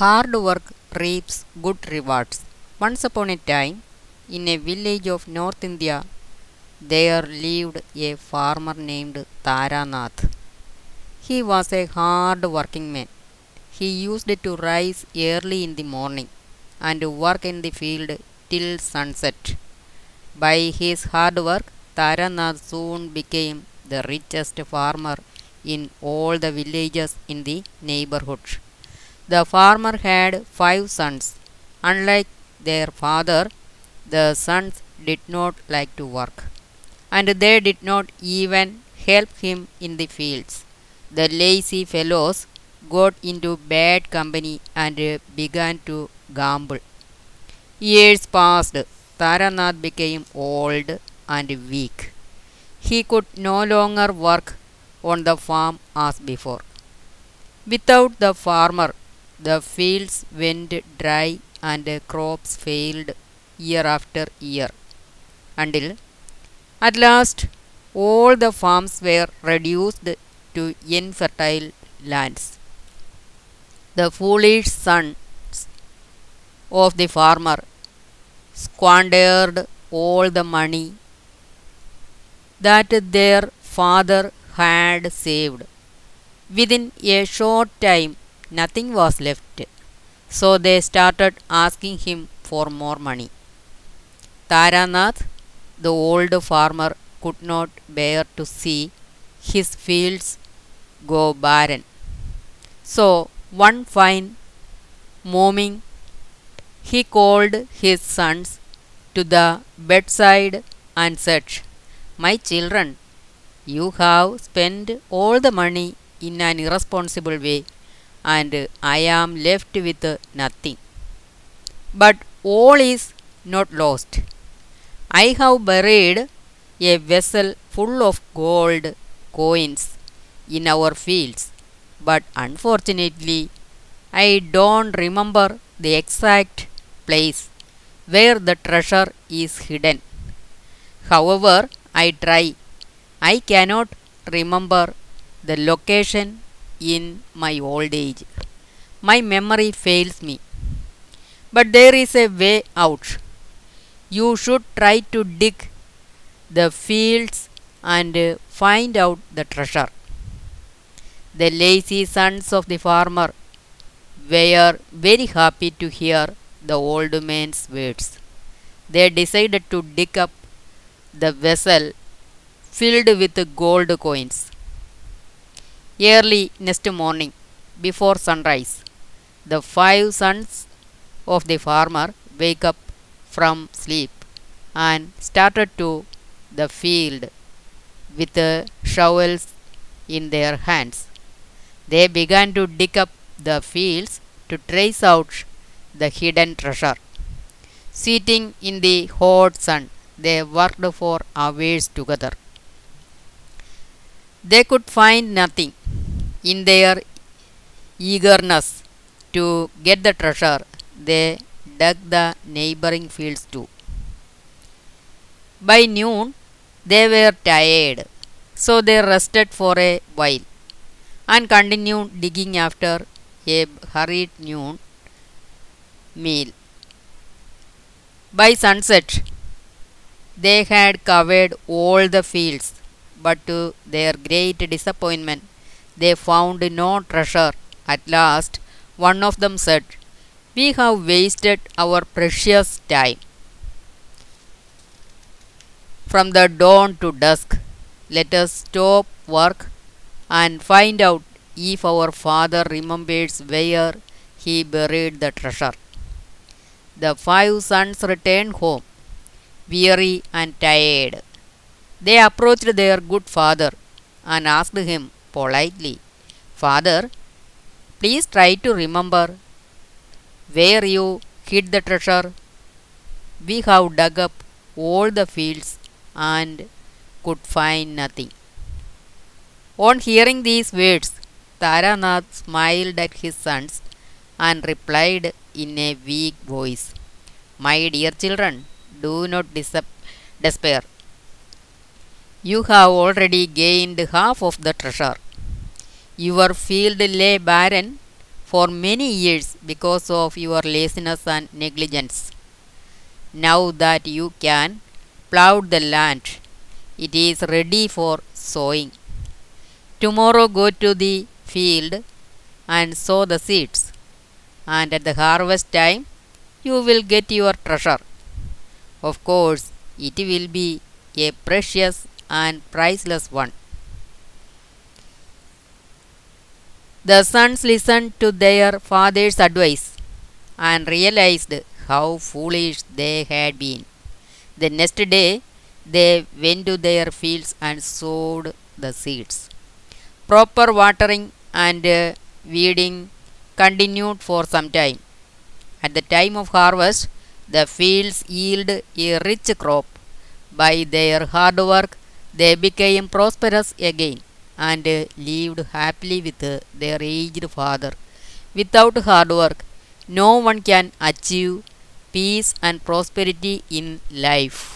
Hard work reaps good rewards. Once upon a time, in a village of North India, there lived a farmer named Taranath. He was a hard working man. He used to rise early in the morning and work in the field till sunset. By his hard work, Taranath soon became the richest farmer in all the villages in the neighborhood. The farmer had five sons. Unlike their father, the sons did not like to work, and they did not even help him in the fields. The lazy fellows got into bad company and began to gamble. Years passed. Taranath became old and weak. He could no longer work on the farm as before. Without the farmer, the fields went dry and crops failed year after year until at last all the farms were reduced to infertile lands. The foolish sons of the farmer squandered all the money that their father had saved. Within a short time, nothing was left, so they started asking him for more money. Taranath, the old farmer, could not bear to see his fields go barren. So, one fine morning, he called his sons to the bedside and said, My children, you have spent all the money in an irresponsible way, and I am left with nothing. But all is not lost. I have buried a vessel full of gold coins in our fields, but unfortunately, I don't remember the exact place where the treasure is hidden. However, I try. I cannot remember the location in my old age. My memory fails me. But there is a way out. You should try to dig the fields and uh, find out the treasure. The lazy sons of the farmer were very happy to hear the old man's words. They decided to dig up the vessel filled with gold coins. Early next morning, before sunrise, the five sons of the farmer wake up from sleep and started to the field with the shovels in their hands. They began to dig up the fields to trace out the hidden treasure. Sitting in the hot sun, they worked for hours together. They could find nothing. In their eagerness to get the treasure, they dug the neighboring fields too. By noon, they were tired, so they rested for a while and continued digging after a hurried noon meal. By sunset, they had covered all the fields, but to their great disappointment, they found no treasure. At last, one of them said, We have wasted our precious time. From the dawn to dusk, let us stop work and find out if our father remembers where he buried the treasure. The five sons returned home, weary and tired. They approached their good father and asked him politely, Father, please try to remember where you hid the treasure. We have dug up all the fields and could find nothing. On hearing these words, Taranath smiled at his sons and replied in a weak voice, My dear children, do not despair. You have already gained half of the treasure. Your field lay barren, for many years because of your laziness and negligence. Now that you can plough the land, it is ready for sowing. Tomorrow go to the field and sow the seeds, and at the harvest time you will get your treasure. Of course, it will be a precious and priceless one. The sons listened to their father's advice and realized how foolish they had been. The next day, they went to their fields and sowed the seeds. Proper watering and uh, weeding continued for some time. At the time of harvest, the fields yield a rich crop. By their hard work, they became prosperous again and lived happily with their aged father. Without hard work, no one can achieve peace and prosperity in life.